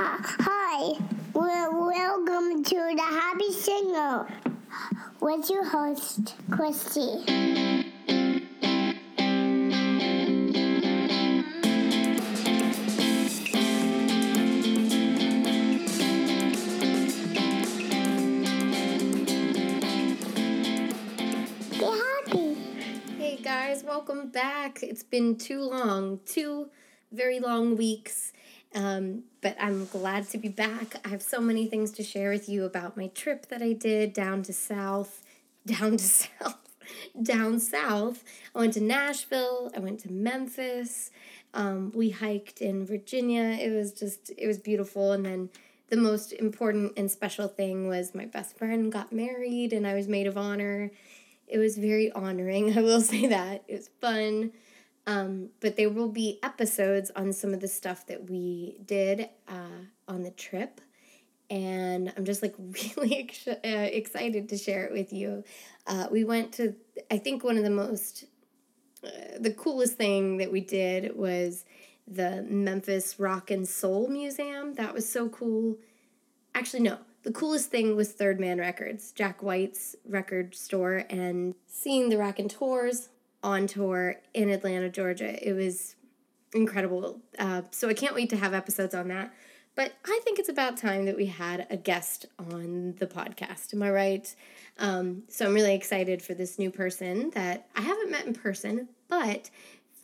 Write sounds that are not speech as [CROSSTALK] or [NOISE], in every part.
Hi, welcome to the Happy Singer with your host, Christy. Be happy. Hey guys, welcome back. It's been too long, two very long weeks, um, but I'm glad to be back. I have so many things to share with you about my trip that I did down to South, [LAUGHS] down to South, down South. I went to Nashville, I went to Memphis, um, we hiked in Virginia. It was just, it was beautiful. And then the most important and special thing was my best friend got married and I was maid of honor it was very honoring, [LAUGHS] I will say that. It was fun. Um, but there will be episodes on some of the stuff that we did uh, on the trip. And I'm just like [LAUGHS] really ex- uh, excited to share it with you. Uh, we went to, I think, one of the most, uh, the coolest thing that we did was the Memphis Rock and Soul Museum. That was so cool. Actually, no, the coolest thing was Third Man Records, Jack White's record store, and seeing the Raconteurs on tour in Atlanta, Georgia. It was incredible. Uh, so I can't wait to have episodes on that. But I think it's about time that we had a guest on the podcast. Am I right? Um, so I'm really excited for this new person that I haven't met in person, but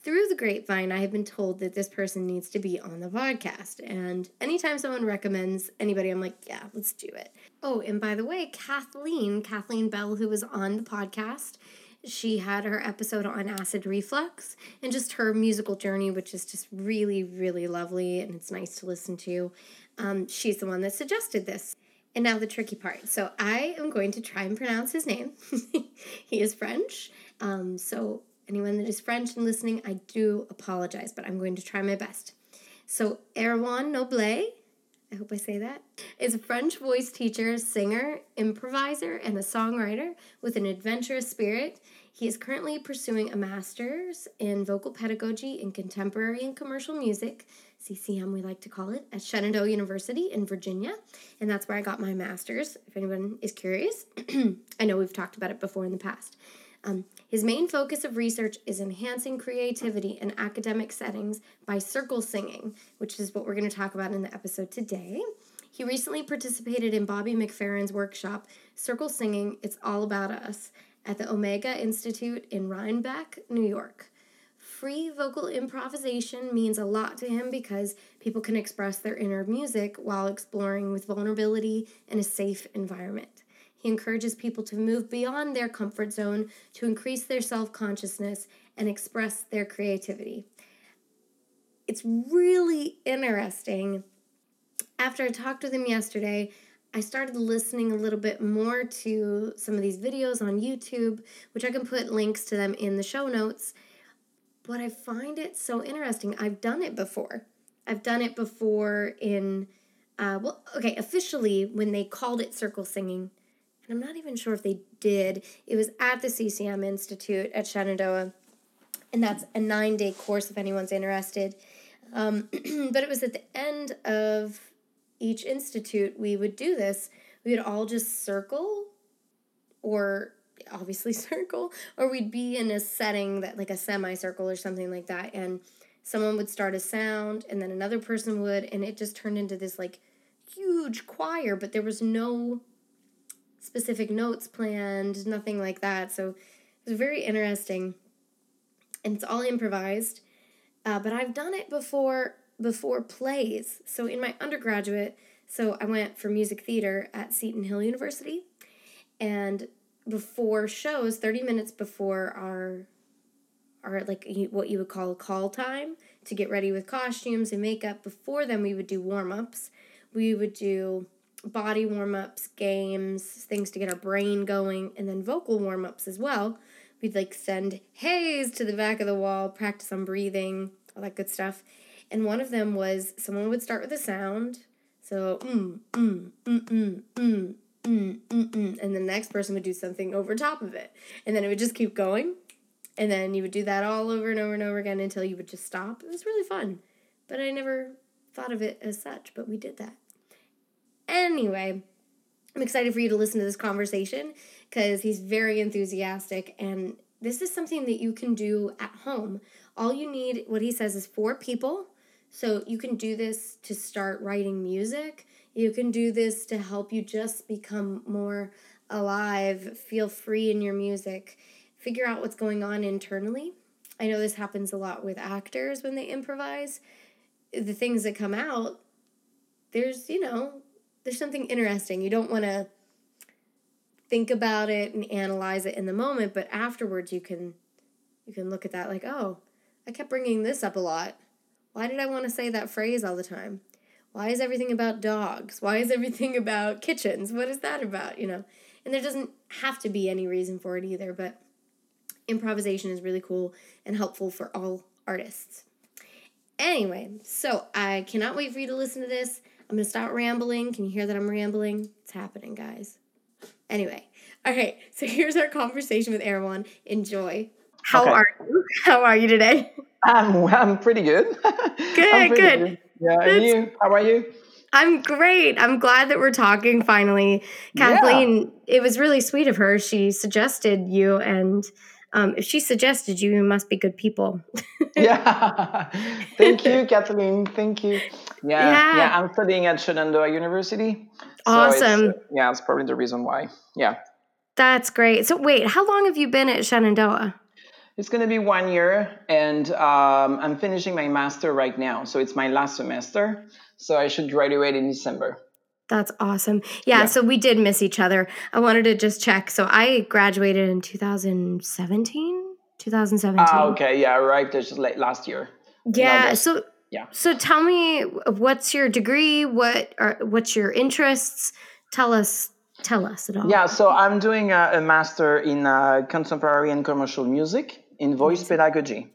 through the grapevine, I have been told that this person needs to be on the podcast. And anytime someone recommends anybody, I'm like, yeah, let's do it. Oh, and by the way, Kathleen, Kathleen Bell, who was on the podcast, she had her episode on acid reflux and just her musical journey, which is just really, really lovely and it's nice to listen to. Um, she's the one that suggested this. And now the tricky part. So I am going to try and pronounce his name. [LAUGHS] he is French. Um, so anyone that is French and listening, I do apologize, but I'm going to try my best. So, Erwan Noblet, I hope I say that, is a French voice teacher, singer, improviser, and a songwriter with an adventurous spirit. He is currently pursuing a master's in vocal pedagogy in contemporary and commercial music, CCM we like to call it, at Shenandoah University in Virginia. And that's where I got my master's, if anyone is curious. [CLEARS THROAT] I know we've talked about it before in the past. Um, his main focus of research is enhancing creativity in academic settings by circle singing, which is what we're going to talk about in the episode today. He recently participated in Bobby McFerrin's workshop, Circle Singing It's All About Us, at the Omega Institute in Rhinebeck, New York. Free vocal improvisation means a lot to him because people can express their inner music while exploring with vulnerability in a safe environment. He encourages people to move beyond their comfort zone to increase their self consciousness and express their creativity. It's really interesting. After I talked with him yesterday, I started listening a little bit more to some of these videos on YouTube, which I can put links to them in the show notes. But I find it so interesting. I've done it before. I've done it before in, uh, well, okay, officially when they called it circle singing and I'm not even sure if they did. It was at the CCM Institute at Shenandoah, and that's a nine day course if anyone's interested. Um, [CLEARS THROAT] but it was at the end of each institute we would do this. We would all just circle, or obviously [LAUGHS] circle, or we'd be in a setting that like a semicircle or something like that, and someone would start a sound, and then another person would, and it just turned into this like huge choir, but there was no specific notes planned, nothing like that. So it was very interesting. And it's all improvised. Uh, but I've done it before before plays. So in my undergraduate, so I went for music theater at Seton Hill University, and before shows, thirty minutes before our our like what you would call call time to get ready with costumes and makeup. Before then, we would do warm ups. We would do body warm ups, games, things to get our brain going, and then vocal warm ups as well. We'd like send haze to the back of the wall, practice on breathing, all that good stuff. And one of them was someone would start with a sound. So, mm, mm, mm, mm, mm, mm, mm, mm, and the next person would do something over top of it. And then it would just keep going. And then you would do that all over and over and over again until you would just stop. It was really fun. But I never thought of it as such, but we did that. Anyway, I'm excited for you to listen to this conversation because he's very enthusiastic and this is something that you can do at home. All you need, what he says, is four people. So you can do this to start writing music. You can do this to help you just become more alive, feel free in your music, figure out what's going on internally. I know this happens a lot with actors when they improvise. The things that come out, there's, you know, there's something interesting. You don't want to think about it and analyze it in the moment, but afterwards you can you can look at that like, "Oh, I kept bringing this up a lot. Why did I want to say that phrase all the time? Why is everything about dogs? Why is everything [LAUGHS] about kitchens? What is that about, you know?" And there doesn't have to be any reason for it either, but improvisation is really cool and helpful for all artists. Anyway, so I cannot wait for you to listen to this. I'm going to stop rambling. Can you hear that I'm rambling? It's happening, guys. Anyway, all right, so [LAUGHS] here's our conversation with Erwan. Enjoy. How Okay. are you? How are you today? I'm I'm pretty good. [LAUGHS] Good, I'm pretty good. Yeah, That's- and you? How are you? I'm great. I'm glad that we're talking finally. Kathleen, it was really sweet of her. She suggested you, and um, if she suggested you, you must be good people. [LAUGHS] Yeah. Thank you, [LAUGHS] Kathleen. Thank you. Yeah, Yeah. yeah. I'm studying at Shenandoah University. so it's, Awesome. yeah, it's probably the reason why. Yeah. That's great. So, wait, how long have you been at Shenandoah? It's going to be one year, and um, I'm finishing my master right now. So it's my last semester. So I should graduate in December. That's awesome. Yeah, Yeah. so we did miss each other. I wanted to just check. So, I graduated in 2017. 2017. Ah, okay. Yeah, right. That's just like last year. Yeah. So Yeah. So tell me, what's your degree? What are what's your interests? Tell us. Tell us it all. Yeah, so I'm doing a, a master in uh, contemporary and commercial music in voice pedagogy.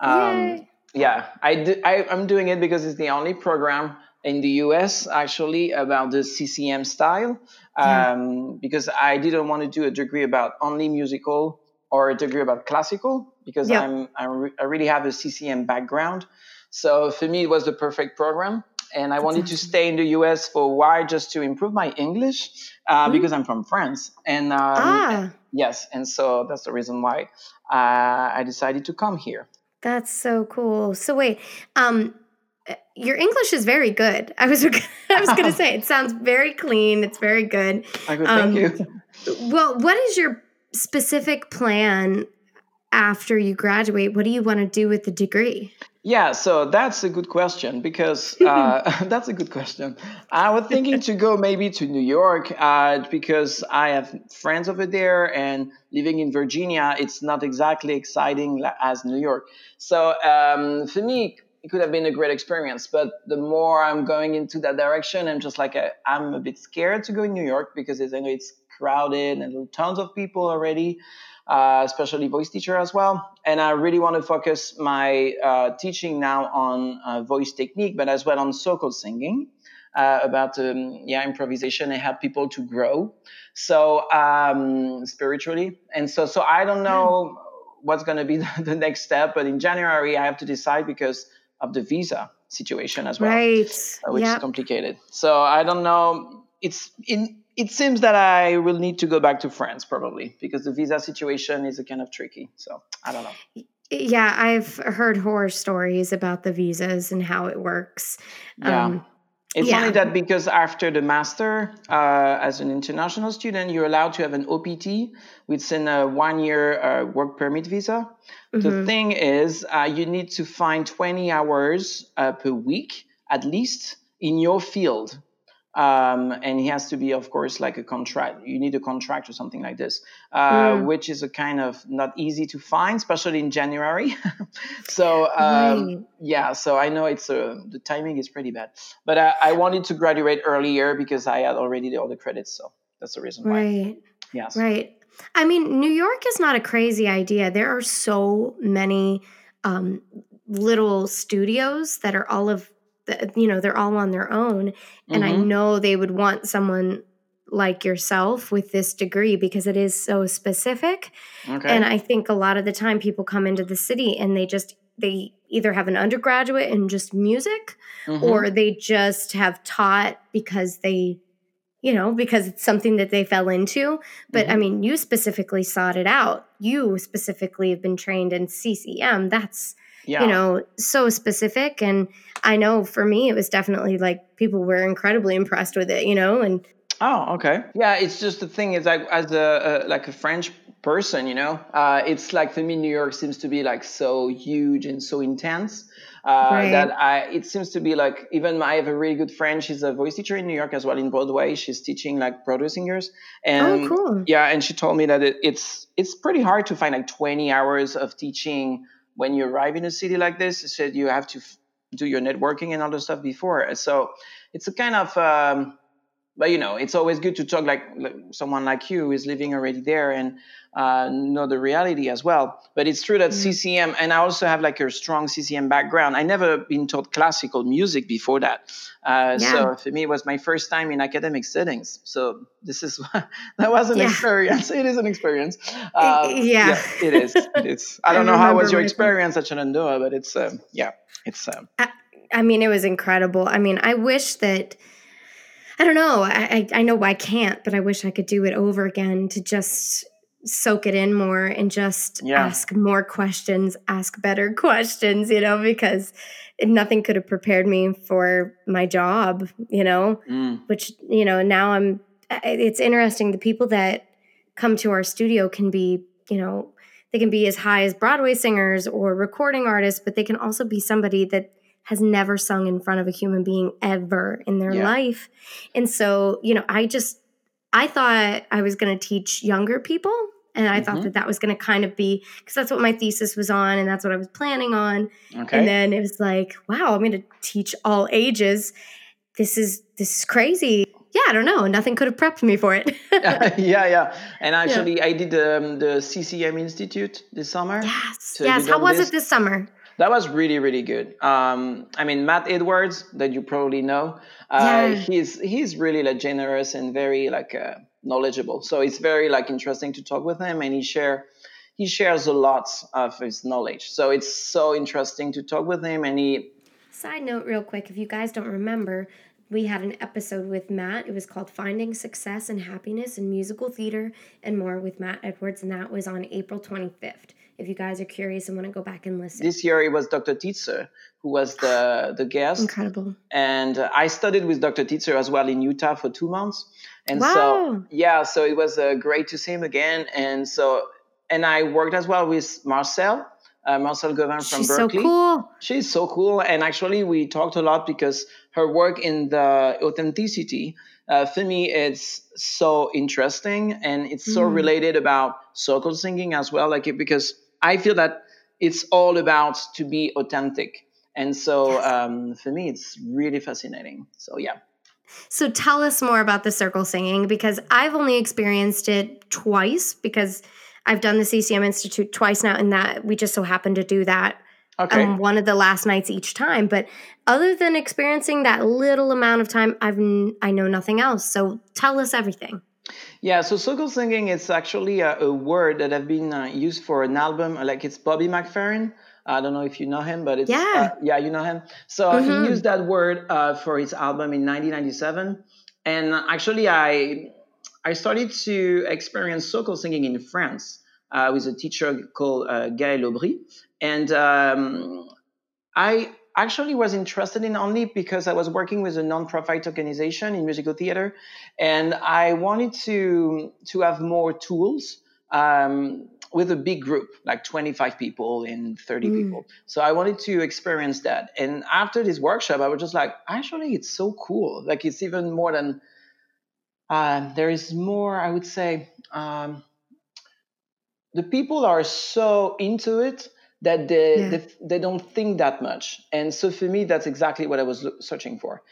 Um, Yay. yeah, I, do, I I'm doing it because it's the only program in the US actually about the CCM style. Yeah. Um, because I didn't want to do a degree about only musical or a degree about classical because Yeah. I'm I, re- I really have a CCM background. So for me, it was the perfect program. And I wanted to stay in the US for a while just to improve my English uh, Mhm. because I'm from France. And um, ah, yes, and so that's the reason why uh, I decided to come here. that's so cool. So wait, um, your English is very good. I was [LAUGHS] I was gonna say it sounds very clean. It's very good. I Um, thank you. Well, what is your specific plan after you graduate? What do you want to do with the degree? Yeah, so that's a good question because [LAUGHS] uh, [LAUGHS] that's a good question. I was thinking to go maybe to New York uh, because I have friends over there, and living in Virginia, it's not exactly exciting as New York. So um, for me, it could have been a great experience. But the more I'm going into that direction, I'm just like i I'm a bit scared to go in New York because it's, it's crowded and tons of people already uh, especially voice teacher as well. And I really want to focus my uh, teaching now on uh, voice technique, but as well on circle singing, uh, about um, yeah improvisation and help people to grow. So um, spiritually, and so so I don't know what's going to be [LAUGHS] the, the next step, but in January I have to decide because of the visa situation as well Right. uh, which is complicated. So I don't know. It's in. It seems that I will need to go back to France probably because the visa situation is a kind of tricky. So I don't know. Yeah, I've heard horror stories about the visas and how it works. Yeah. Um, It's yeah. only that because after the master, uh, as an international student, you're allowed to have an OPT, which is a one-year uh, work permit visa. The mhm. thing is, uh, you need to find 20 hours uh, per week at least in your field. Um, and he has to be, of course, like a contract. You need a contract or something like this, uh, Mm. which is a kind of not easy to find, especially in January. [LAUGHS] so um, Right. yeah, so I know it's uh, the timing is pretty bad, but I, I wanted to graduate earlier because I had already all the credits. So that's the reason why. Right. Yes. Right. I mean, New York is not a crazy idea. There are so many um, little studios that are all of you know, they're all on their own. And I Mhm. know they would want someone like yourself with this degree because it is so specific. Okay. And I think a lot of the time people come into the city and they just, they either have an undergraduate in just music mm-hmm. or they just have taught because they you know because it's something that they fell into but mm-hmm. i mean you specifically sought it out you specifically have been trained in ccm that's yeah. you know so specific and i know for me it was definitely like people were incredibly impressed with it you know and oh okay yeah it's just the thing is like as a, a like a french person you know uh, it's like for me new york seems to be like so huge and so intense uh, right. that I, it seems to be like even my, I have a really good friend. She's a voice teacher in New York as well in Broadway. She's teaching like Broadway singers, and oh, cool. yeah, and she told me that it, it's it's pretty hard to find like 20 hours of teaching when you arrive in a city like this. She said you have to f- do your networking and all the stuff before. So it's a kind of um, but you know it's always good to talk like, someone like you who is living already there and uh, know the reality as well but it's true that mm. ccm and i also have like a strong ccm background i never been taught classical music before that uh, yeah. so for me it was my first time in academic settings so this is [LAUGHS] that was an yeah. experience [LAUGHS] it is an experience uh, yeah. yeah. it is [LAUGHS] it is i don't I know how was your experience at shenandoah but it's um, yeah it's um, I, I mean it was incredible i mean i wish that I don't know. I, I know why I can't, but I wish I could do it over again to just soak it in more and just yeah. ask more questions, ask better [LAUGHS] questions, you know, because nothing could have prepared me for my job, you know, mm. which, you know, now I'm, it's interesting. The people that come to our studio can be, you know, they can be as high as Broadway singers or recording artists, but they can also be somebody that has never sung in front of a human being ever in their yeah. life. And so, you know, I just, I thought I was going to teach younger people. And I mm-hmm. thought that that was going to kind of be, because that's what my thesis was on and that's what I was planning on. Okay. And then it was like, wow, I'm going to teach all ages. This is, this is crazy yeah, I don't know. Nothing could have prepped me for it. [LAUGHS] yeah, yeah. And actually, yeah. I did um, the CCM Institute this summer. Yes. Yes. How was this. it this summer? That was really really good um, i mean matt edwards that you probably know uh, yeah. he's he's really like generous and very like uh, knowledgeable so it's very like interesting to talk with him and he share he shares a lot of his knowledge so it's so interesting to talk with him and he side note real quick if you guys don't remember we had an episode with Matt. It was called Finding Success and Happiness in Musical Theater and More with Matt Edwards, and that was on April 25th if you guys are curious and want to go back and listen. This year it was Dr. Titze who was the, the guest. Incredible. And I studied with Dr. Titze as well in Utah for two months. And wow. so, yeah, so it was uh, great to see him again. And so, and I worked as well with Marcelle. Uh, Marcelle Gauvin from She's Berklee. so cool. She's so cool. And actually, we talked a lot because her work in the authenticity, uh, for me, it's so interesting and it's so mm. related about circle singing as well. Like, it, because I feel that it's all about to be authentic. And so um, for me, it's really fascinating. So, yeah. So, tell us more about the circle singing because I've only experienced it twice because I've done the CCM Institute twice now, and that we just so happen to do that okay. um, one of the last nights each time. But other than experiencing that little amount of time, I've n- I know nothing else. So, tell us everything. Yeah, so circle singing is actually a, a word that have been uh, used for an album. Like it's Bobby McFerrin. I don't know if you know him, but it's yeah, uh, yeah, you know him. So mm-hmm. he used that word uh, for his album in 1997, and actually, I I started to experience circle singing in France uh, with a teacher called uh, Gaël Aubry, and um, I actually was interested in only because I was working with a non-profit organization in musical theater, and I wanted to to have more tools um, with a big group, like 25 people and 30 mm. people. So I wanted to experience that. And after this workshop, I was just like, actually, it's so cool. Like it's even more than uh, there is more. I would say um, the people are so into it that they, yeah. they, they don't think that much. And so for me, that's exactly what I was searching for.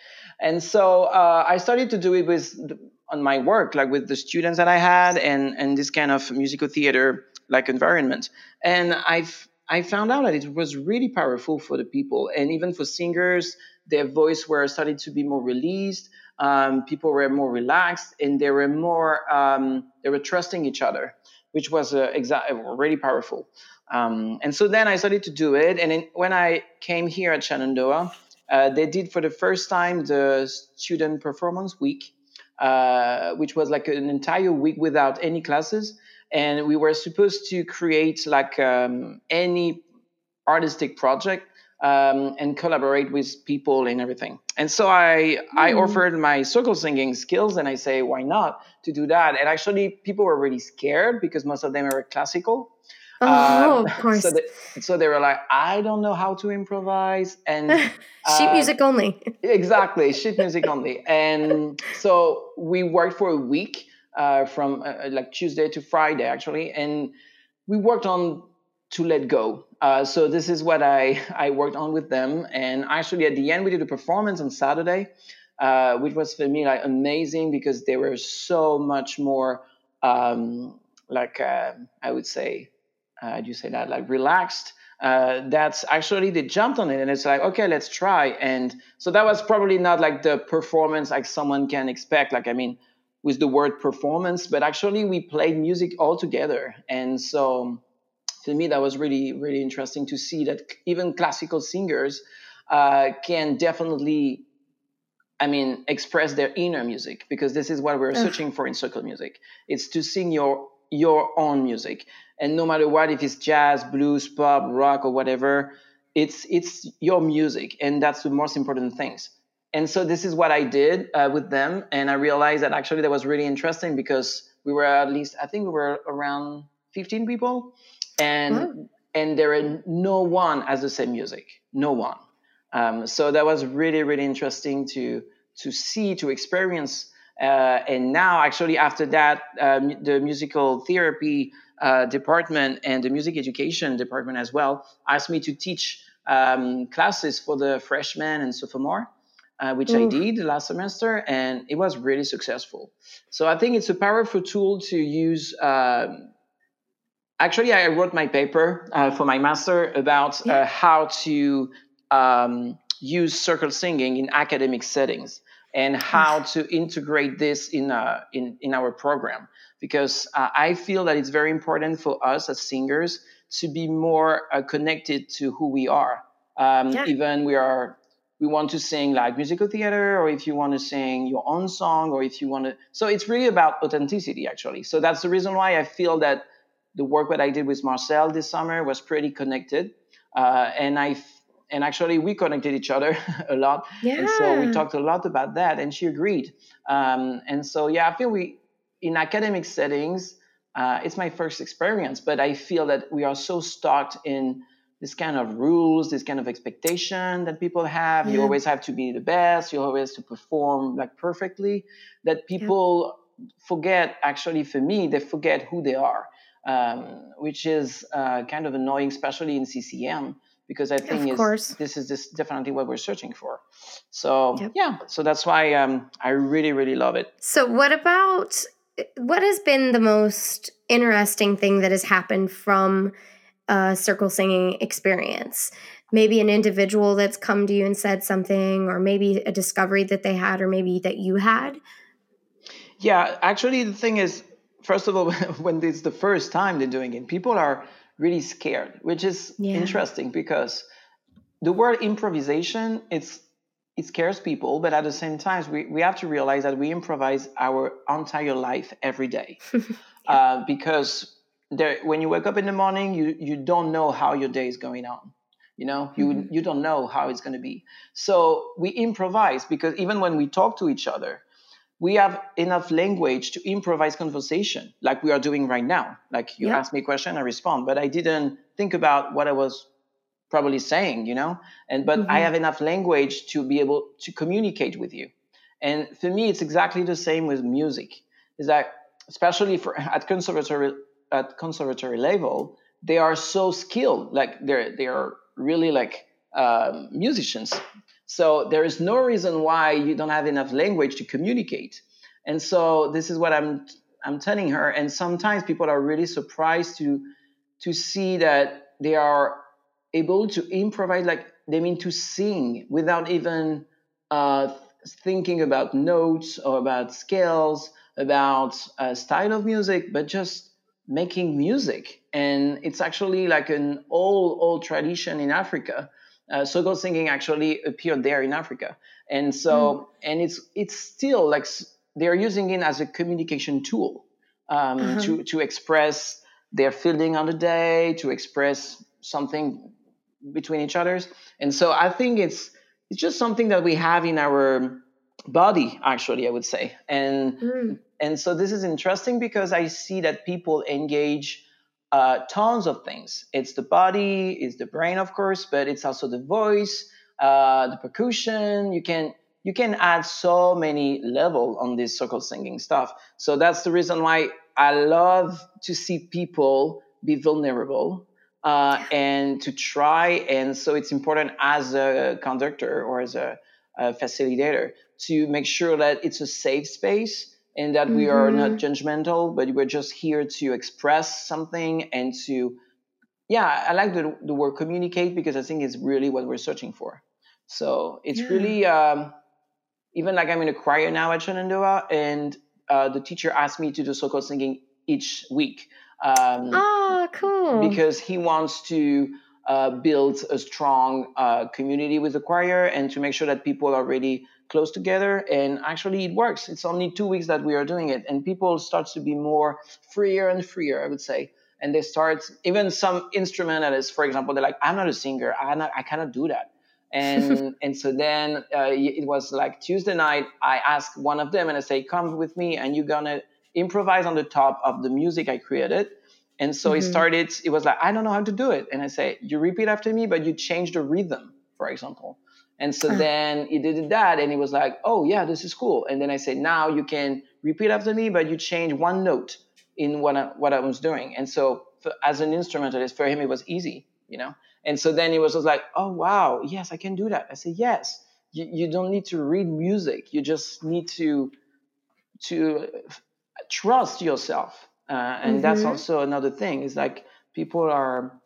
And so uh, I started to do it with on my work, like with the students that I had, and and this kind of musical theater like environment. And I've I found out that it was really powerful for the people, and even for singers, their voice were starting to be more released. Um, people were more relaxed, and they were more um, they were trusting each other which was uh, exa- really powerful. Um, and so then I started to do it. And in, when I came here at Shenandoah, uh, they did for the first time the student performance week, uh, which was like an entire week without any classes. And we were supposed to create like um, any artistic project um, and collaborate with people and everything. And so I mm. I hmm. offered my circle singing skills and I say why not to do that. And actually people were really scared because most of them are classical. Oh, uh, of [LAUGHS] course. So they, so they were like, I don't know how to improvise and [LAUGHS] sheet uh, music only. exactly, sheet [LAUGHS] music only. And so we worked for a week uh, from uh, like Tuesday to Friday actually, and we worked on to let go. Uh, so this is what I I worked on with them, and actually at the end we did a performance on Saturday, uh, which was for me like amazing because they were so much more um, like uh, I would say, uh, how do you say that? Like relaxed. Uh, that's actually they jumped on it and it's like okay let's try and so that was probably not like the performance like someone can expect like i mean with the word performance but actually we played music all together and so to me that was really really interesting to see that even classical singers uh, can definitely I mean, express their inner music because this is what we're Ugh. searching for in circle music. It's to sing your your own music, and no matter what, if it's jazz, blues, pop, rock, or whatever, it's it's your music, and that's the most important things. And so this is what I did uh, with them, and I realized that actually that was really interesting because we were at least I think we were around 15 people, and and there are no one has the same music, no one. Um, so that was really really interesting to to see to experience. Uh, and now actually after that, um, the musical therapy uh, department and the music education department as well asked me to teach um, classes for the freshmen and sophomore. Uh, which. I did last semester, and it was really successful. So I think it's a powerful tool to use um, actually i wrote my paper uh, for my master about uh, how to um, use circle singing in academic settings and how to integrate this in, uh, in, in our program. Because uh, i feel that it's very important for us as singers to be more uh, connected to who we are. Um, yeah. even we are we want to sing like musical theater or if you want to sing your own song or if you want to so it's really about authenticity actually. So that's the reason why i feel that the work that I did with Marcelle this summer was pretty connected, uh, and I and actually we connected each other [LAUGHS] a lot, yeah. and so we talked a lot about that, and she agreed. Um, and so yeah, I feel we in academic settings, uh, it's my first experience, but I feel that we are so stuck in this kind of rules, this kind of expectation that people have. Yeah. You always have to be the best. You always have to perform like perfectly. That people yeah. forget. Actually, for me, they forget who they are um, which is uh, kind of annoying, especially in CCM, because I think is, this is this definitely what we're searching for. So yep. yeah, so that's why um, I really really love it. So what about what has been the most interesting thing that has happened from a circle singing experience? Maybe an individual that's come to you and said something, or maybe a discovery that they had, or maybe that you had. Yeah, actually, the thing is, first of all, [LAUGHS] when it's the first time they're doing it, people are really scared, which is yeah. interesting because the word improvisation it's it scares people, but at the same time, we, we have to realize that we improvise our entire life every day. [LAUGHS] uh, because there, when you wake up in the morning, you, you don't know how your day is going on. You know, you, mm-hmm. you don't know how it's going to be. So we improvise because even when we talk to each other, we have enough language to improvise conversation like we are doing right now. Like you yeah. ask me a question i respond but i didn't think about what i was probably saying you know? And but mm-hmm. i have enough language to be able to communicate with you. And for me it's exactly the same with music is that especially for [LAUGHS] at conservatory at conservatory level they are so skilled. Like they're they are really like um, musicians so there is no reason why you don't have enough language to communicate. And so this is what I'm I'm telling her. And sometimes people are really surprised to to see that they are able to improvise, like they mean to sing without even uh, thinking about notes or about scales, about uh, style of music, but just making music, and it's actually like an old old tradition in Africa. Uh, circle singing actually appeared there in Africa, and so mm. and it's it's still like they're using it as a communication tool um, uh-huh. to to express their feeling on the day, to express something between each others, and so I think it's it's just something that we have in our body actually i would say and mm. and so this is interesting because i see that people engage uh, tons of things. It's the body it's the brain of course but it's also the voice uh, the percussion. You can you can add so many level on this circle singing stuff. So that's the reason why i love to see people be vulnerable uh, and to try and so it's important as a conductor or as a, a facilitator to make sure that it's a safe space and that mm-hmm. we are not mm-hmm. judgmental, but we're just here to express something and to, yeah, I like the, the word communicate because I think it's really what we're searching for. So it's yeah. really, um, even like I'm in a choir now at Shenandoah, and uh, the teacher asked me to do circle singing each week. Um, oh, cool. Because he wants to uh, build a strong uh, community with the choir and to make sure that people are really close together. And actually it works. It's only two weeks that we are doing it and people start to be more freer and freer i would say. And they start even some instrumentalists for example they're like i'm not a singer. I i cannot do that. And [LAUGHS] and so then uh, it was like tuesday night i asked one of them and i say come with me and you're gonna improvise on the top of the music i created and so mm-hmm. it started it was like i don't know how to do it and i say you repeat after me but you change the rhythm for example and so then he did that and he was like, oh, yeah, this is cool. And then I said, now you can repeat after me, but you change one note in what I, what I was doing. And so for, as an instrumentalist, for him, it was easy, you know? And so then he was just like, oh, wow, yes, I can do that. I said, yes, you, you don't need to read music. You just need to, to trust yourself. Uh, and mm-hmm. that's also another thing is like people are,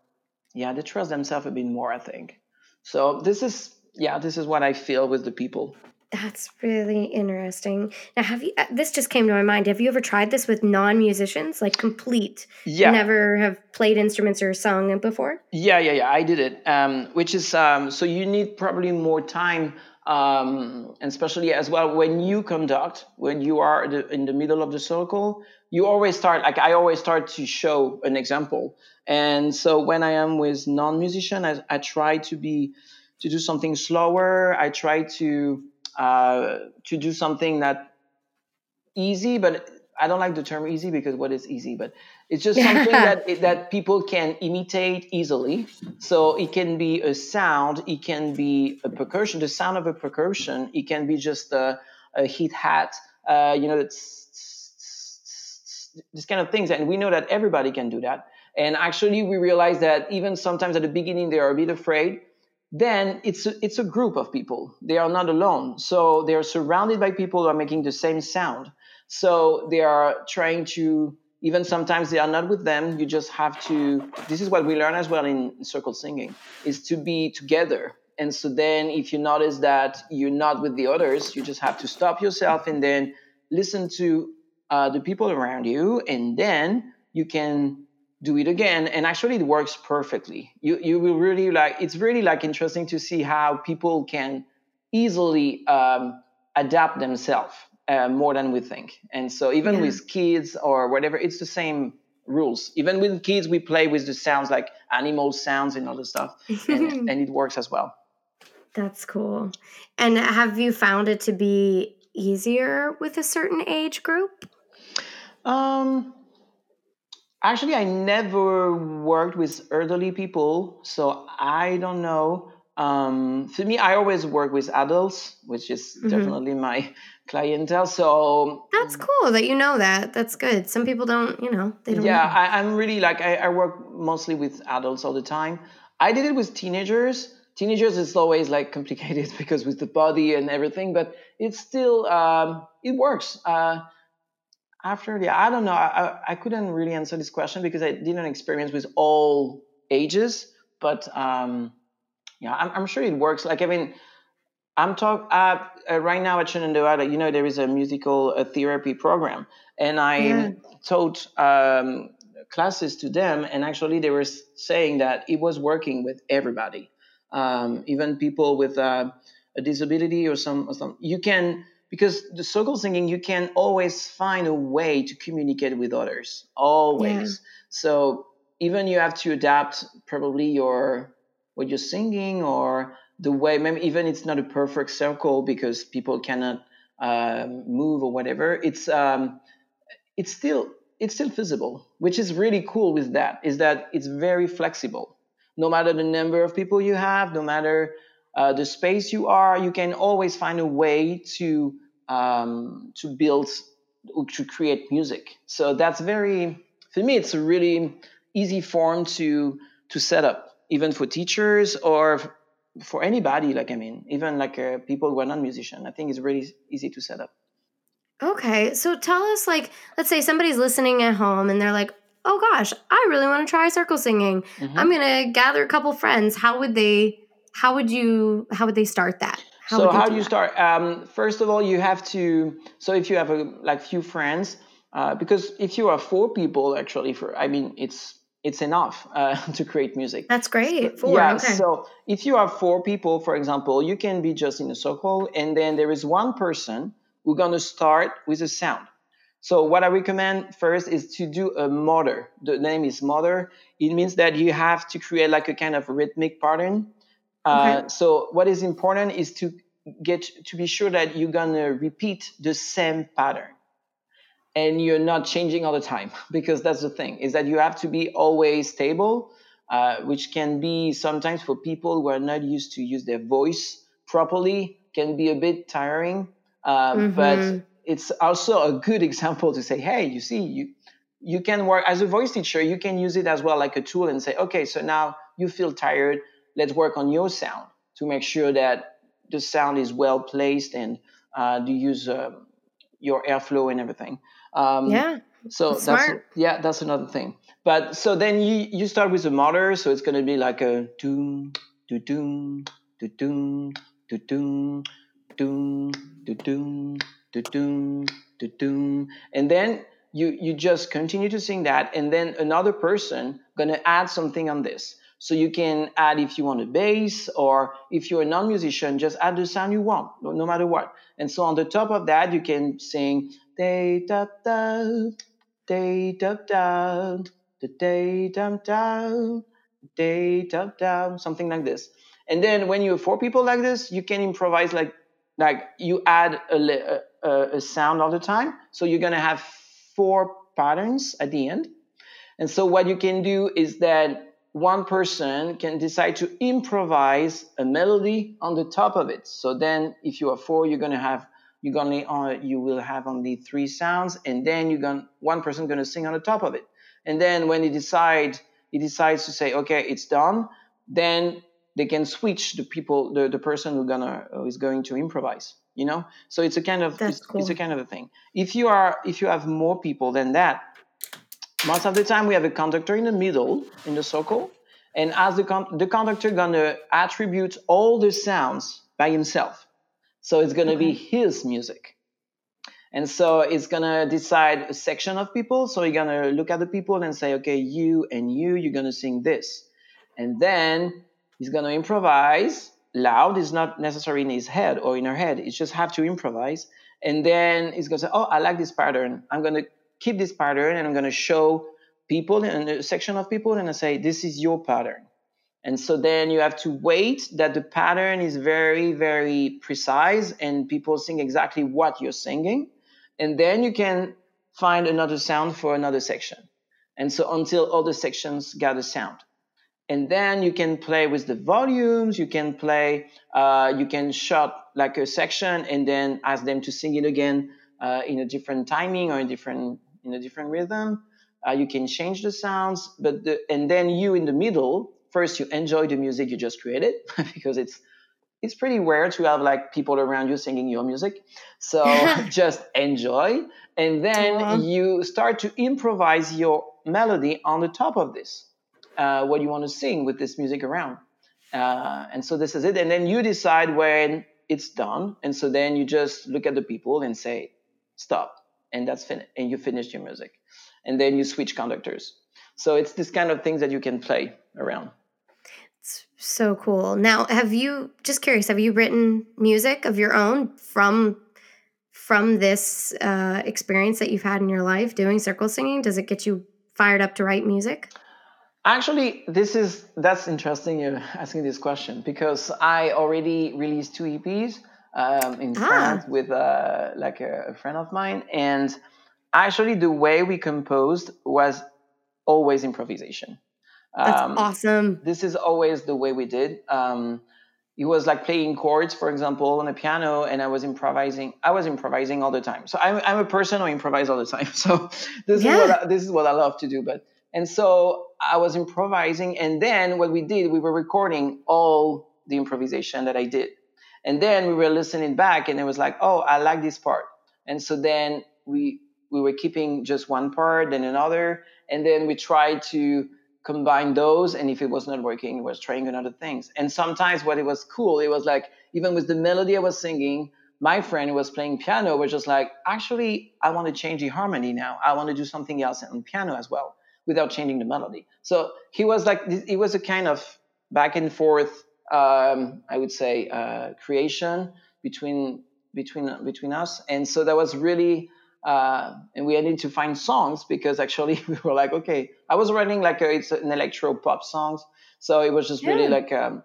yeah, they trust themselves a bit more, I think. So this is yeah, this is what I feel with the people. That's really interesting. Now, have you? Uh, this just came to my mind. Have you ever tried this with non-musicians, like complete? Yeah. Never have played instruments or sung before. Yeah, yeah, yeah. I did it. Um, which is um, so you need probably more time, um, and especially as well when you conduct, when you are in the middle of the circle, you always start. Like I always start to show an example, and so when I am with non-musician, I, I try to be to do something slower. I try to uh, to do something that easy, but I don't like the term easy because what is easy? But it's just something [LAUGHS] that that people can imitate easily. So it can be a sound, it can be a percussion, the sound of a percussion. It can be just a, a hi-hat. Uh, you know, it's this kind of things, and we know that everybody can do that. And actually, we realize that even sometimes at the beginning they are a bit afraid then it's a, it's a group of people. They are not alone. So they are surrounded by people who are making the same sound. So they are trying to, even sometimes they are not with them. You just have to, this is what we learn as well in circle singing, is to be together. And so then if you notice that you're not with the others, you just have to stop yourself and then listen to uh, the people around you. And then you can do it again. And actually it works perfectly. You you will really like it's really like interesting to see how people can easily um, adapt themselves uh, more than we think. And so even yeah. with kids or whatever it's the same rules. Even with kids we play with the sounds like animal sounds and other stuff and, [LAUGHS] and it works as well. That's cool. And have you found it to be easier with a certain age group um Actually, I never worked with elderly people, so I don't know. Um, for me, I always work with adults, which is mm-hmm. definitely my [LAUGHS] clientele. So that's cool that you know that. That's good. Some people don't, you know, they don't. Yeah, I, am really like I, I work mostly with adults all the time. I did it with teenagers. Teenagers is always like [LAUGHS] complicated because with the body and everything, but it's still um, it works. Uh, after yeah i don't know I, I couldn't really answer this question because i didn't experience with all ages but um yeah i'm, I'm sure it works like i mean i'm talk uh, uh, right now at shenandoah you know there is a musical a therapy program and i yeah. taught um, classes to them, and actually they were saying that it was working with everybody, um, even people with uh, a disability or some, or some. You can because the circle singing you can always find a way to communicate with others always. Yeah. so even you have to adapt probably your what you're singing or the way maybe even it's not a perfect circle because people cannot um, move or whatever. It's um, it's still it's still visible which is really cool with that is that it's very flexible. No matter the number of people you have no matter uh, the space you are you can always find a way to um, to build to create music. So that's very for me it's a really easy form to to set up even for teachers or for anybody like i mean even like uh, people who are not musician i think it's really easy to set up. Okay so tell us like let's say somebody's listening at home and they're like oh gosh i really want to try circle singing. Mm-hmm. i'm gonna gather a couple friends. How would they how would you how would they start that how so how do you that? start um, first of all you have to so if you have a like few friends uh, because if you are four people actually for i mean it's it's enough [LAUGHS] uh, to create music. That's great. Four. Yeah. Okay. So if you have four people, for example, you can be just in a circle, and then there is one person who's gonna start with a sound. So what I recommend first is to do a motor. The name is motor. It means that you have to create like a kind of rhythmic pattern. Uh, okay. so what is important is to get to be sure that you're gonna repeat the same pattern and you're not changing all the time [LAUGHS] because that's the thing is that you have to be always stable uh, which can be sometimes for people who are not used to use their voice properly can be a bit tiring uh, mm-hmm. but it's also a good [LAUGHS] example to say hey you see you you can work as a voice teacher you can use it as well like a tool and say okay so now you feel tired let's work on your sound to make sure that the sound is well placed and uh, to use uh, your airflow and everything um, yeah. So that's, that's yeah, that's another thing. But so then you you start with the motor, so it's going to be like a doom, do doom, do doom, do doom, doom, do doom, do doom, do doom, and then you you just continue to sing that, and then another person gonna add something on this. So you can add if you want a bass, or if you're a non-musician, just add the sound you want, no, no matter what. And so on the top of that, you can sing day da da day da da the day dum down day dum down something like this. And then when you have four people like this you can improvise like like you add a, a, a sound all the time. So you're gonna have four patterns at the end. And so what you can do is that one person can decide to improvise a melody on the top of it. So then if you are four you're going to have you're gonna uh, you will have only three sounds, and then you're gonna one person gonna sing on the top of it, and then when he decide he decides to say okay it's done, then they can switch the people the, the person who gonna who is going to improvise you know? So it's a kind of it's, cool. it's a kind of a thing. If you are if you have more people than that most of the time we have a conductor in the middle in the circle and as the, con- the conductor gonna attribute all the sounds by himself so it's okay. be his music. And so it's to decide a section of people. So you're going to look at the people and say, okay, you and you, you're to sing this. And then he's to improvise loud. It's not necessarily in his head or in her head. It's just have to improvise. And then he's to say, oh, I like this pattern. I'm to keep this pattern and I'm going to show people and a section of people and I say, this is your pattern. And so then you have to wait that the pattern is very, very precise and people sing exactly what you're singing. And then you can find another sound for another section. And so until all the sections got a sound. And then you can play with the volumes, you can play, uh, you can shut like a section and then ask them to sing it again uh, in a different timing or in different in a different rhythm. Uh, you can change the sounds, but the, and then you in the middle first you enjoy the music you just created [LAUGHS] because it's it's pretty rare to have like people around you singing your music. So [LAUGHS] just enjoy and then you start to improvise your melody on the top of this uh, what you want to sing with this music around. Uh, and so this is it and then you decide when it's done and so then you just look at the people and say stop and that's finished and you finished your music and then you switch conductors So it's this kind of things that you can play around. It's so cool. Now, have you just curious? Have you written music of your own from from this uh, experience that you've had in your life doing circle singing? Does it get you fired up to write music? Actually, this is that's interesting you're asking this question because I already released two EPs um, in Ah. France with uh, like a, a friend of mine, and actually the way we composed was always improvisation. That's Um, awesome. this is always the way we did. Um, it was like playing chords, for example, on a piano, and I was improvising. I was improvising all the time. So I'm, I'm a person who improvise all the time. [LAUGHS] So this Yeah. is what I, this is what I love to do. But and so I was improvising, and then what we did, we were recording all the improvisation that I did, and then we were listening back, and it was like, oh, I like this part, and so then we we were keeping just one part, then another, and then we tried to combine those and if it was not working it was trying another things. And sometimes what it was cool it was like even with the melody i was singing my friend who was playing piano was just like actually i want to change the harmony now. I want to do something else on piano as well without changing the melody. So he was like it was a kind of back and forth um, i would say uh, creation between between between us and so that was really uh, and we needed to find songs because actually [LAUGHS] we were like, okay, I was writing like a, it's an electro pop songs, so it was just really like um,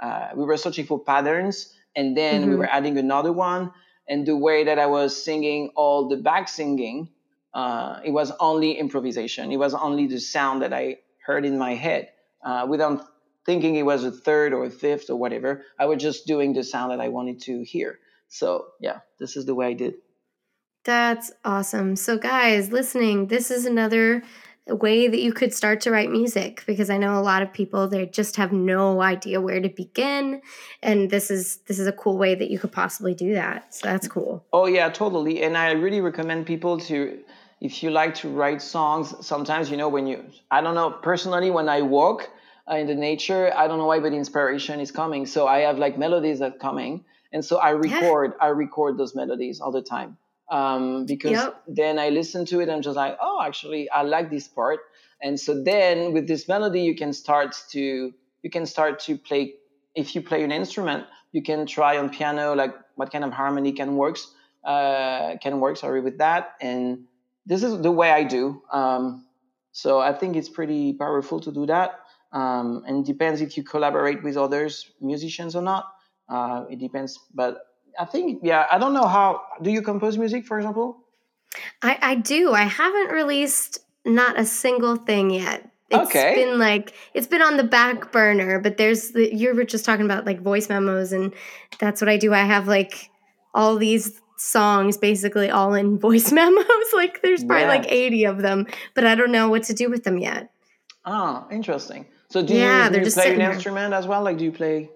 uh, we were searching for patterns, and then we Mhm. were adding another one, and the way that I was singing all the back singing, uh, it was only improvisation. It was only the sound that I heard in my head uh, without thinking it was a third or a fifth or whatever. I was just doing the sound that I wanted to hear. So yeah, this is the way I did. That's awesome. So, guys listening, this is another way that you could start to write music because I know a lot of people they just have no idea where to begin, and this is this is a cool way that you could possibly do that. So that's cool. Oh yeah, totally. And I really recommend people to, if you like to write songs, sometimes you know when you, I don't know personally when I walk in the nature, I don't know why, but inspiration is coming. So I have like melodies that coming, and so I record, I record those melodies all the time. Um, because Yep. then I listen to it and just like, oh, actually, I like this part. And so then with this melody, you can start to, you can start to play. If you play an instrument, you can try on piano like what kind of harmony can works uh, can work sorry with that and this is the way i do um, so i think it's pretty powerful to do that um, and it depends if you collaborate with others musicians or not uh, it depends but i think yeah i don't know how do you compose music for example I, I do. I haven't released not a single thing yet. It's Okay. been like it's been on the back burner, but there's the you were just talking about like voice memos and that's what I do. I have like all these songs basically all in [LAUGHS] voice memos. [LAUGHS] like there's probably Yeah. like 80 of them, but I don't know what to do with them yet. oh interesting so do Yeah, you, do they're you just play an there. instrument as well like do you play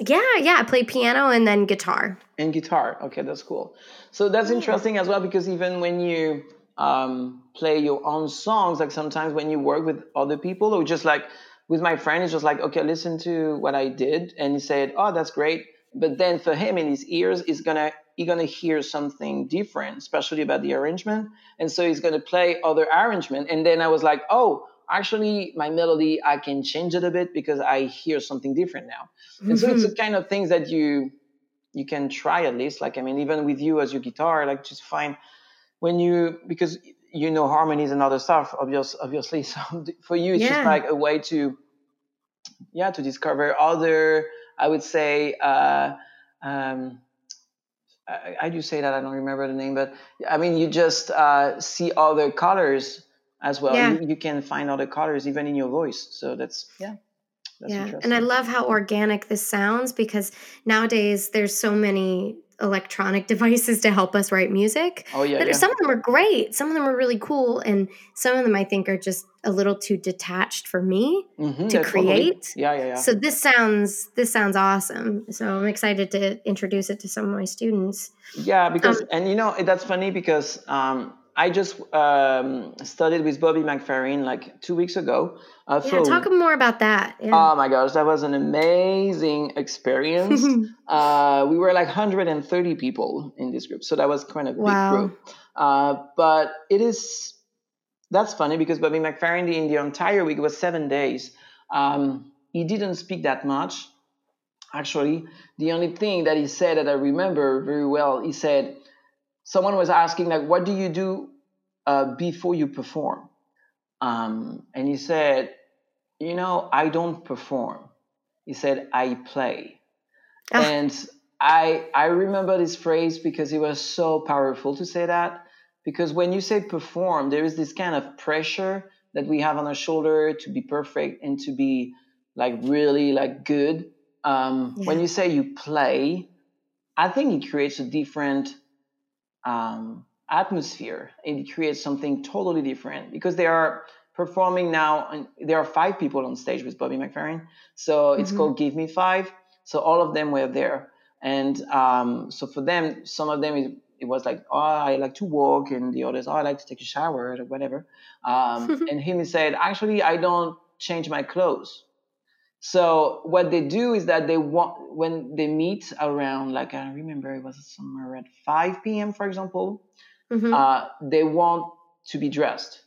Yeah, yeah, I play piano and then guitar. and guitar. Okay, that's cool. So that's interesting as well because even when you um, play your own songs, like sometimes when you work with other people or just like with my friend, it's just like, okay, listen to what I did, and he said, oh, that's great. But then for him in his ears, he's gonna he's gonna hear something different, especially about the arrangement, and so he's gonna play other arrangement. And then I was like, oh, actually, my melody I can change it a bit because I hear something different now. And so it's the kind of things that you you can try at least. Like I mean, even with you as your guitar, like just find when you because you know harmonies and other stuff, obvious, obviously. [LAUGHS] So for you, it's Yeah. just like a way to yeah to discover other. I would say. Uh, um, I, I do say that I don't remember the name, but I mean you just uh, see other colors as well. Yeah. You, you can find other colors even in your voice. So that's yeah. That's yeah, and I love how organic this sounds because nowadays there's so many electronic [LAUGHS] devices to help us write music. Oh yeah, yeah. Some of them are great, some of them are really cool, and some of them I think are just a little too detached for me Mhm, to create. Yeah, yeah, yeah. So this sounds this sounds awesome. So I'm excited to introduce it to some of my students. Yeah, because Um, and you know that's funny because um, I just um, studied with Bobby McFerrin like two weeks ago. Uh, Yeah, talk more about that. Yeah. Oh my gosh, that was an amazing experience. [LAUGHS] uh, we were like 130 people in this group, so that was kind of big Wow. group. Uh, but it is that's funny because Bobby McFerrin in the entire week was seven days. Um, he didn't speak that much. Actually, the only thing that he said that I remember very well, he said, someone was asking like, "What do you do uh, before you perform?" Um, and he said, "You know, I don't perform." He said, "I play." Ah. And I I remember this phrase because it was so powerful to say that because when you say perform, there is this kind of pressure that we have on our shoulder to be perfect and to be like really like good. Um, yeah. When you say you play, I think it creates a different um, atmosphere. It creates something totally different because they are performing now. And there are five people on stage with Bobby McFerrin, so it's mm-hmm. called Give Me Five. So all of them were there, and um, so for them, some of them it, it, was like, oh, I like to walk, and the others, oh, I like to take a shower or whatever. Um, [LAUGHS] and him said, actually, I don't change my clothes. So what they do is that they want when they meet around like I remember it was somewhere at 5 p.m. for example, mm-hmm. uh, they want to be dressed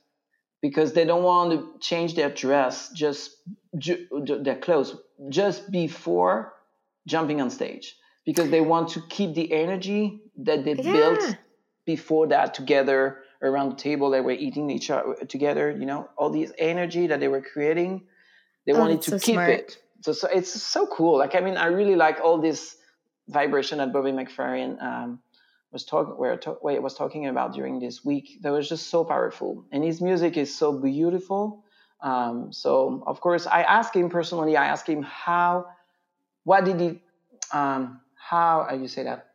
because they don't want to change their dress just ju- their clothes just before jumping on stage because they want to keep the energy that they yeah. built before that together around the table they were eating each other together you know all this energy that they were creating they oh, wanted to so keep smart. it. So, so, it's so cool. Like I mean, I really like all this vibration that Bobby McFerrin um, was talking where, where was talking about during this week. That was just so powerful, and his music is so beautiful. Um, so of course, I asked him personally. I asked him how, what did he, um, how how you say that?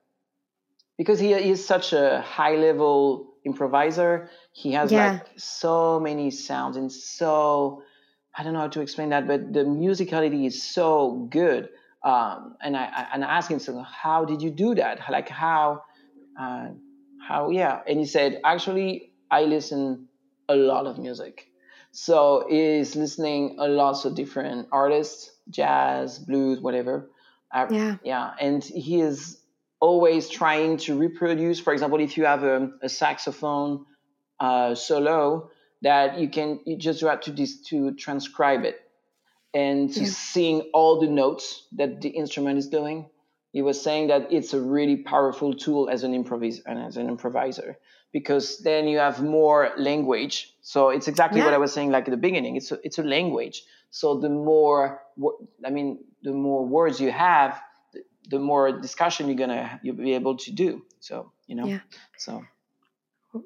Because he is such a high level improviser. He has yeah. like so many sounds and so I don't know how to explain that, but the musicality is so good. Um, and I, I and I asked him, so how did you do that? Like how, uh, how yeah? And he said, actually, I listen a lot of music. So he's listening a lot of different artists, jazz, blues, whatever. Uh, yeah. Yeah. And he is always trying to reproduce. For example, if you have a, a saxophone uh, solo, that you can you just have to this to transcribe it and to hmm. yeah. sing all the notes that the instrument is doing. He was saying that it's a really powerful tool as an improviser and as an improviser because then you have more language. So it's exactly yeah. what I was saying like at the beginning. It's a, it's a language. So the more I mean the more words you have, the more discussion you're gonna you'll be able to do. So you know. Yeah. So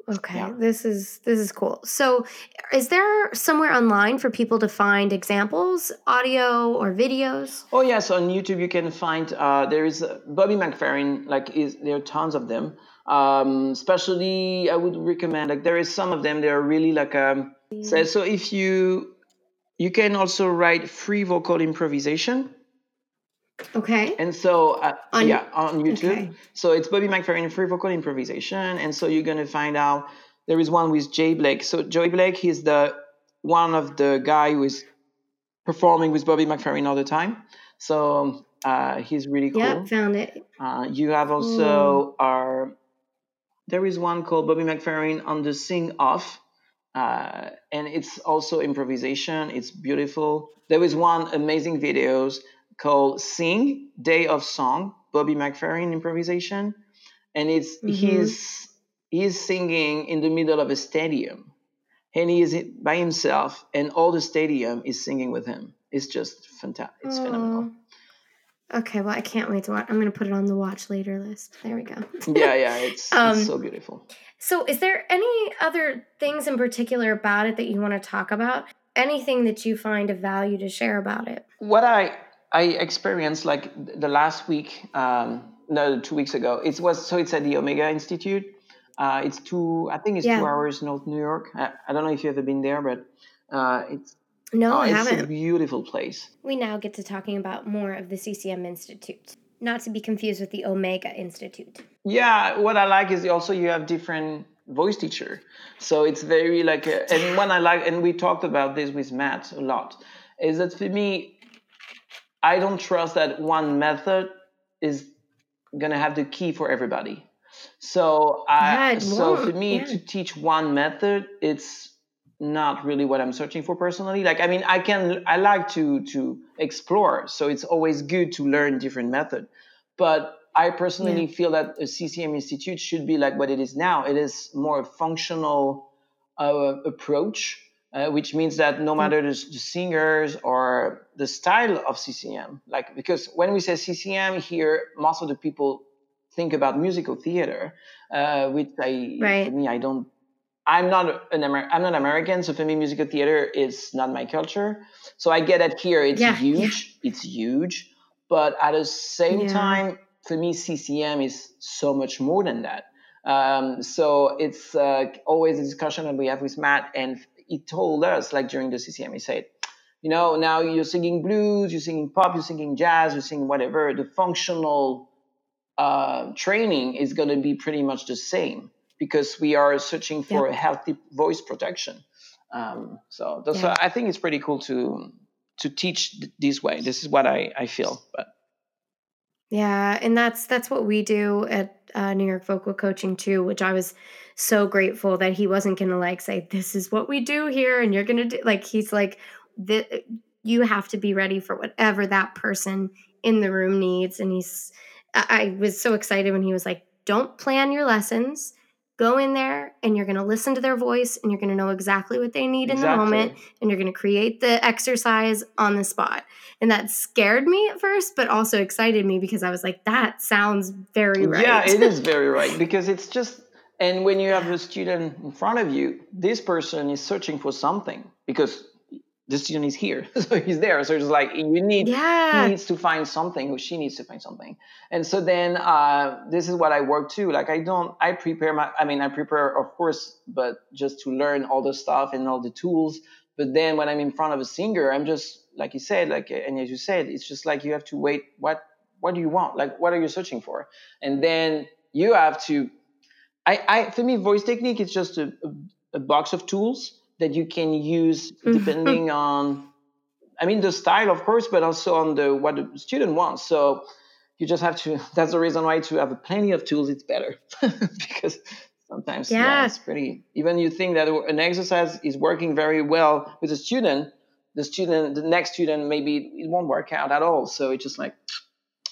Okay, yeah. this is this is cool. So, is there somewhere online for people to find examples, audio or videos? Oh yes, on YouTube you can find. Uh, there is uh, Bobby McFerrin. Like, is there are tons of them. Um, especially, I would recommend. Like, there is some of them. They are really like um. So, so if you you can also write free vocal improvisation. Okay. And so, uh, on, yeah, on YouTube. Okay. So it's Bobby McFerrin free vocal improvisation, and so you're gonna find out there is one with Joey Blake. So Joey Blake, he's the one of the guy who is performing with Bobby McFerrin all the time. So uh, he's really cool. Yeah, found it. Uh, you have also our. There is one called Bobby McFerrin on the Sing Off, uh, and it's also improvisation. It's beautiful. There is one amazing videos called Sing Day of Song, Bobby McFerrin improvisation, and it's mm-hmm. he's he's singing in the middle of a stadium, and he is by himself, and all the stadium is singing with him. It's just fantastic. It's Aww. phenomenal. Okay, well, I can't wait to watch. I'm going to put it on the watch later list. There we go. [LAUGHS] yeah, yeah, it's, um, it's so beautiful. So, is there any other things in particular about it that you want to talk about? Anything that you find of value to share about it? What I I experienced like the last week, um, no, two weeks ago. It was so it's at the Omega Institute. Uh, it's two, I think it's yeah. two hours north New York. I, I, don't know if you've ever been there, but uh, it's no, uh, I it's haven't. a beautiful place. We now get to talking about more of the CCM Institute, not to be confused with the Omega Institute. Yeah, what I like is also you have different voice teacher, so it's very like, a, and one I like, and we talked about this with Matt a lot, is that for me I don't trust that one method is gonna have the key for everybody. So I yeah, so for me yeah. to teach one method, it's not really what I'm searching for personally. Like, I mean, I can, I like to to explore, so it's always good to learn different method. But I personally yeah. feel that a CCM institute should be like what it is now. It is more functional uh, approach, uh, which means that no matter the, the, singers or the style of CCM, like because when we say CCM here, most of the people think about musical theater, uh, which I, right. for me, I don't I'm not an Amer- I'm not American, so for me, musical theater is not my culture. So I get it here. It's yeah, huge. Yeah. It's huge, but at the same yeah. time, for me, CCM is so much more than that. Um, so it's uh, always a discussion that we have with Matt, and he told us like during the CCM, he said, you know, now you're singing blues, you're singing pop, you're singing jazz, you're singing whatever. The functional uh, training is going to be pretty much the same because we are searching for yeah. a healthy voice protection. Um, so yeah. I think it's pretty cool to to teach this way. This is what I, I feel. But yeah, and that's that's what we do at uh, New York Vocal Coaching too, which I was so grateful that he wasn't gonna like say this is what we do here, and you're gonna do like he's like the you have to be ready for whatever that person in the room needs, and he's I was so excited when he was like, don't plan your lessons go in there and you're going to listen to their voice and you're going to know exactly what they need exactly. in the moment and you're going to create the exercise on the spot. And that scared me at first, but also excited me because I was like, that sounds very right. Yeah, it is very [LAUGHS] right because it's just, and when you have a student in front of you, this person is searching for something because the student is here [LAUGHS] so he's there. So it's like you need yeah. he needs to find something or she needs to find something. And so then uh, this is what i work too. Like i don't i prepare my i mean i prepare of course but just to learn all the stuff and all the tools. But then when i'm in front of a singer i'm just like you said like and as you said it's just like you have to wait what what do you want? Like what are you searching for? And then you have to i i for me voice technique is just a, a, a box of tools that you can use [LAUGHS] mm-hmm. depending on i mean the style of course but also on the what the student wants so you just have to [LAUGHS] that's the reason why to have plenty of tools it's better [LAUGHS] because sometimes yeah. yeah. it's pretty even you think that an exercise is working very well with a student the student the next student maybe it won't work out at all so it's just like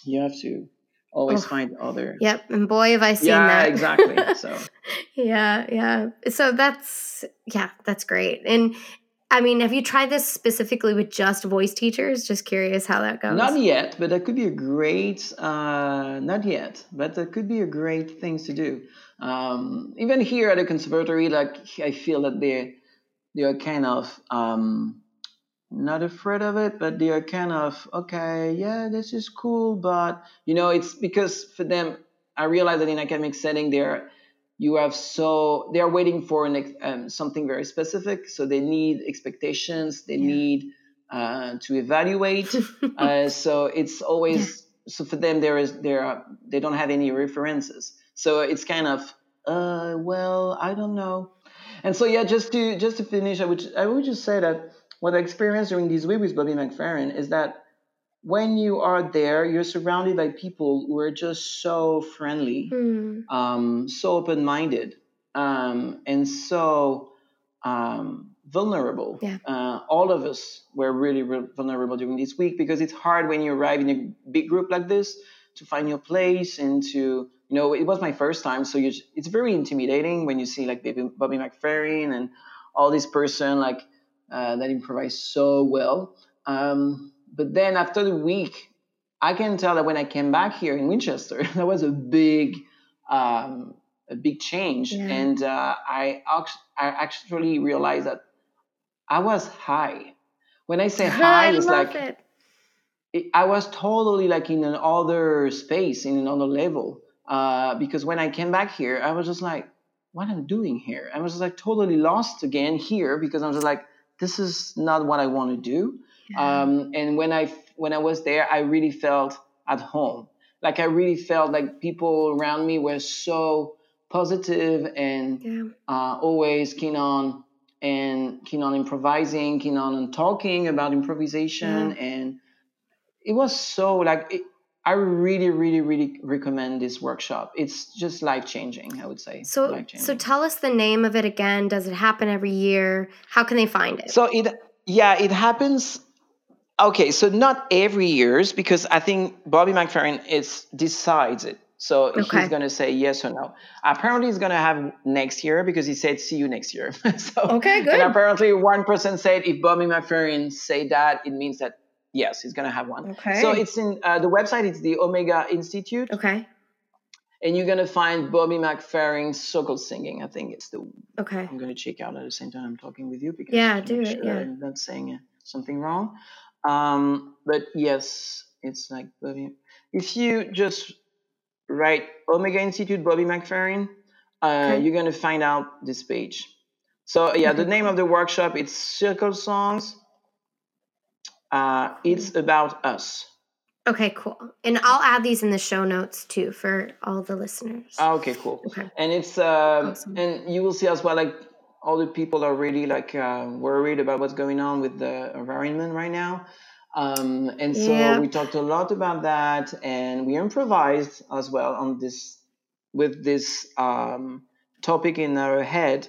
you have to always oh, find other yep and boy have i seen that. yeah, that. exactly [LAUGHS] so. Yeah yeah so that's yeah that's great and i mean have you tried this specifically with just voice teachers? Just curious how that goes. Not yet but that could be a great uh not yet but that could be a great thing to do. Um even here at a conservatory like i feel that they they are kind of um not afraid of it, but they are kind of okay. Yeah, this is cool, but you know, it's because for them, I realize that in academic setting, they're you have so they are waiting for an, um, something very specific, so they need expectations, they yeah. need uh, to evaluate. [LAUGHS] uh, so it's always yeah. so for them there is there are, they don't have any references, so it's kind of uh, well, I don't know. And so yeah, just to just to finish, I would I would just say that what I experienced during this week with Bobby McFerrin is that when you are there, you're surrounded by people who are just so friendly, mm. um, so open minded, um, and so um, vulnerable. Yeah. Uh, all of us were really, really vulnerable during this week because it's hard when you arrive in a big group like this to find your place and to you know it was my first time so you, it's very intimidating when you see like Bobby McFerrin and all this person like uh, that improvised so well. Um, but then after the week, I can tell that when I came back here in Winchester, [LAUGHS] that was a big, um, a big change, yeah. and uh, I I actually realized that I was high. When I say [LAUGHS] high, it's like it. It, I was totally like in another space, in another level. Uh, because when I came back here, I was just like, what am I doing here? I was just like totally lost again here because I was just like, this is not what I want to do. Yeah. Um, and when I when I was there, I really felt at home. Like I really felt like people around me were so positive and yeah. uh, always keen on and keen on improvising, keen on talking about improvisation, yeah. and it was so like it, I really, really, really recommend this workshop. It's just life changing, I would say. So, so tell us the name of it again. Does it happen every year? How can they find it? So it yeah, it happens okay, so not every years because I think Bobby McFerrin is decides it. So Okay. he's gonna say yes or no. Apparently he's gonna have next year because he said see you next year. [LAUGHS] so Okay, good. and apparently one person said if Bobby McFerrin say that, it means that yes, he's gonna have one. Okay. So it's in uh, the website. It's the Omega Institute, okay. and you're gonna find Bobby McFerrin circle singing. I think it's the Okay. I'm going to check out at the same time I'm talking with you because Yeah, to do it, sure yeah. I'm not saying uh, something wrong. Um, but yes, it's like Bobby. If you just write Omega Institute Bobby McFerrin, uh, Okay. you're going to find out this page. So yeah, the name of the workshop it's Circle Songs. Uh, it's about us. Okay, cool. And I'll add these in the show notes too for all the listeners. Ah, okay, cool. Okay. And it's uh, Awesome. and you will see as well like all the people are really like uh, worried about what's going on with the environment right now. Um, and so we talked a lot about that, and we improvised as well on this with this um, topic in our head.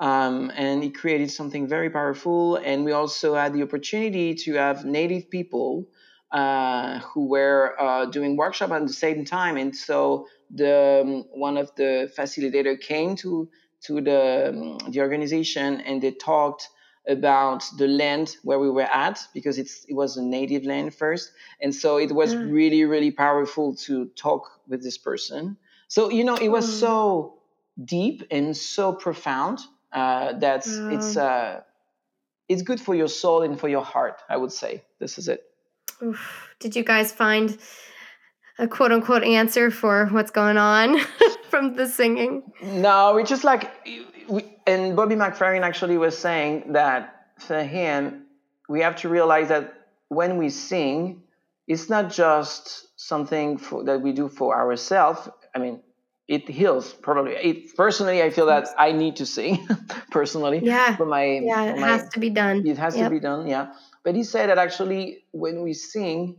Um, and it created something very powerful. And we also had the opportunity to have native people uh, who were uh, doing workshop at the same time. And so the um, one of the facilitator came to to the um, the organization and they talked about the land where we were at because it's it was a native land first and so it was Ah. really really powerful to talk with this person so you know it was Oh. so deep and so profound uh, that it's Wow. uh, it's good for your soul and for your heart i would say this is it Oof. Did you guys find a quote unquote answer for what's going on [LAUGHS] from the singing? No, we just like, we, and Bobby McFerrin actually was saying that for him, we have to realize that when we sing, it's not just something for, that we do for ourselves. I mean, it heals probably. It, personally, I feel that I need to sing [LAUGHS] personally Yeah. for my, Yeah, it my has to be done. it has Yep. to be done, yeah. But he said that actually, when we sing,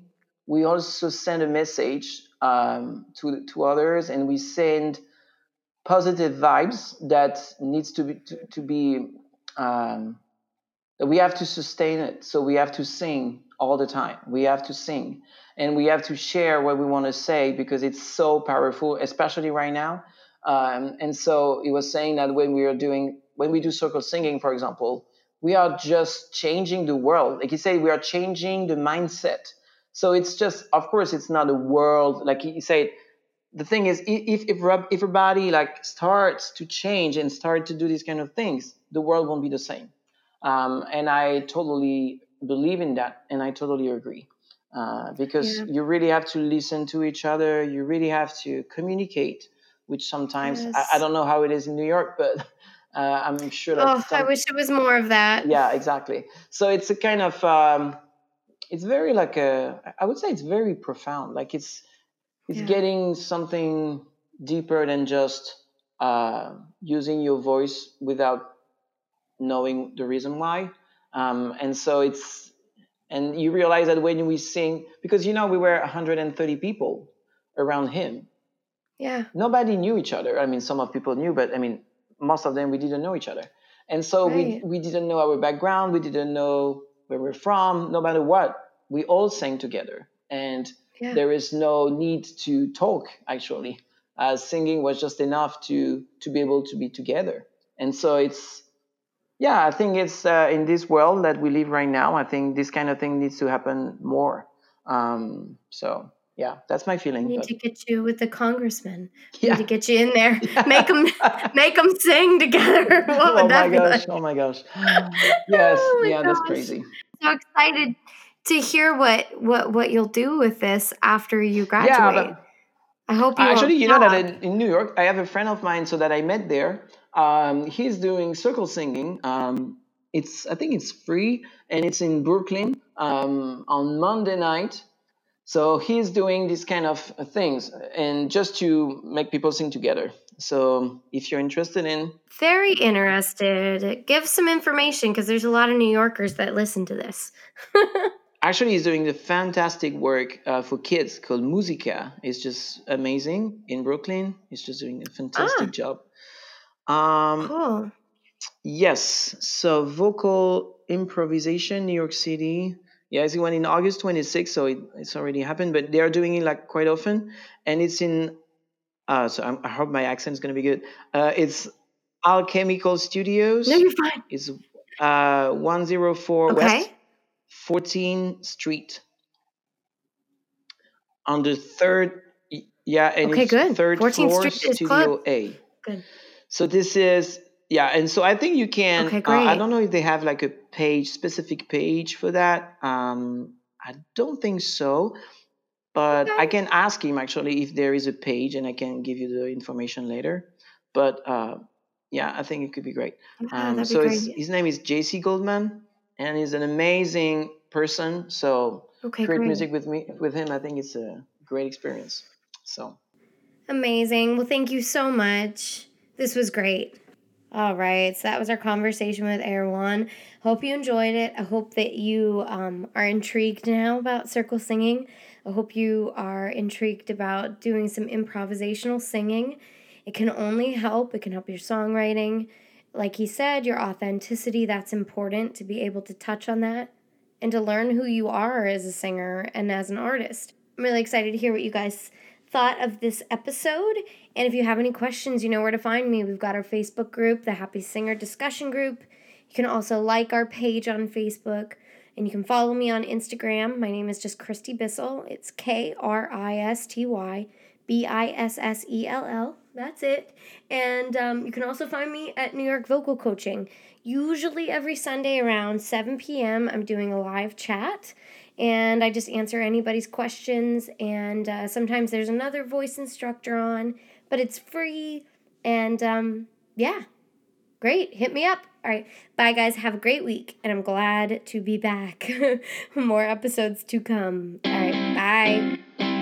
we also send a message um, to to others, and we send positive vibes that needs to be to, to be um, that we have to sustain it. So we have to sing all the time. We have to sing, and we have to share what we want to say because it's so powerful, especially right now. Um, and so he was saying that when we are doing when we do circle singing, for example, we are just changing the world. Like he said, we are changing the mindset. So it's just, of course, it's not a world like he said. The thing is, if if if everybody like starts to change and start to do these kind of things, the world won't be the same. Um, and I totally believe in that, and I totally agree. Uh, because Yeah. you really have to listen to each other. You really have to communicate, which sometimes I, I don't know how it is in New York, but [LAUGHS] uh, I'm sure that Oh, I wish it was more of that. yeah, exactly. So it's a kind of um, it's very like a I would say it's very profound. Like it's it's Yeah. getting something deeper than just uh, using your voice without knowing the reason why. Um, and so it's and you realize that when we sing because you know we were 130 people around him Yeah. nobody knew each other. I mean, some of people knew, but I mean, most of them we didn't know each other, and so we we didn't know our background. We didn't know where we're from. No matter what, we all sang together, and Yeah. there is no need to talk. Actually, uh, singing was just enough to to be able to be together, and so it's. Yeah, I think it's uh, in this world that we live right now. I think this kind of thing needs to happen more. Um, so yeah, that's my feeling. We need But to get you with the congressman. We yeah, need to get you in there. [LAUGHS] Make them make them sing together. [LAUGHS] What would oh my gosh! like? Oh my gosh! [GASPS] Yes, Oh my yeah, that's crazy. So excited to hear what what what you'll do with this after you Yeah, graduate. but I hope you actually, you know that in, in New York, I have a friend of mine, so that I met there. Um, he's doing circle singing. Um, it's I think it's free, and it's in Brooklyn um, on Monday night. So he's doing these kind of things, and just to make people sing together. So if you're interested in, Very interested. Give some information because there's a lot of New Yorkers that listen to this. [LAUGHS] actually he's doing the fantastic work uh, for kids called Musica. It's just amazing in Brooklyn. He's just doing a fantastic Ah. job. Um, Cool. Yes. So vocal improvisation, New York City. Yeah, it's one in August 26th, so it, it's already happened, but they are doing it like quite often. And it's in, uh, so I'm, I hope my accent is going to be good. Uh, it's Alchemical Studios. No, you're fine. It's uh, 104 Okay. West 14th Street. On the third, yeah, and Okay, it's good. third 14th floor, Street is Studio close. A. Good. So this is yeah, and so I think you can. Okay, uh, I don't know if they have like a page, specific page for that. Um, I don't think so, but I can ask him actually if there is a page, and I can give you the information later. But uh, yeah, I think it could be great. Um, that'd so be great. his name is JC Goldman, and he's an amazing person. So Okay, create great. music with me with him. I think it's a great experience. So Amazing. Well, thank you so much. This was great. All right, so that was our conversation with Erwan. Hope you enjoyed it. I hope that you um, are intrigued now about circle singing. I hope you are intrigued about doing some improvisational singing. It can only help, it can help your songwriting. Like he said, your authenticity, that's important to be able to touch on that and to learn who you are as a singer and as an artist. I'm really excited to hear what you guys thought of this episode. And if you have any questions, you know where to find me. We've got our Facebook group, the Happy Singer Discussion Group. You can also like our page on Facebook and you can follow me on Instagram. My name is just Kristy Bissell. It's K R I S T Y B I S S E L L. That's it. And um, you can also find me at New York Vocal Coaching. Usually every Sunday around 7 p.m., I'm doing a live chat and I just answer anybody's questions. And uh, sometimes there's another voice instructor on, but it's free. And um, yeah, great. Hit me up. All right. Bye, guys. Have a great week. And I'm glad to be back. [LAUGHS] More episodes to come. All right. Bye.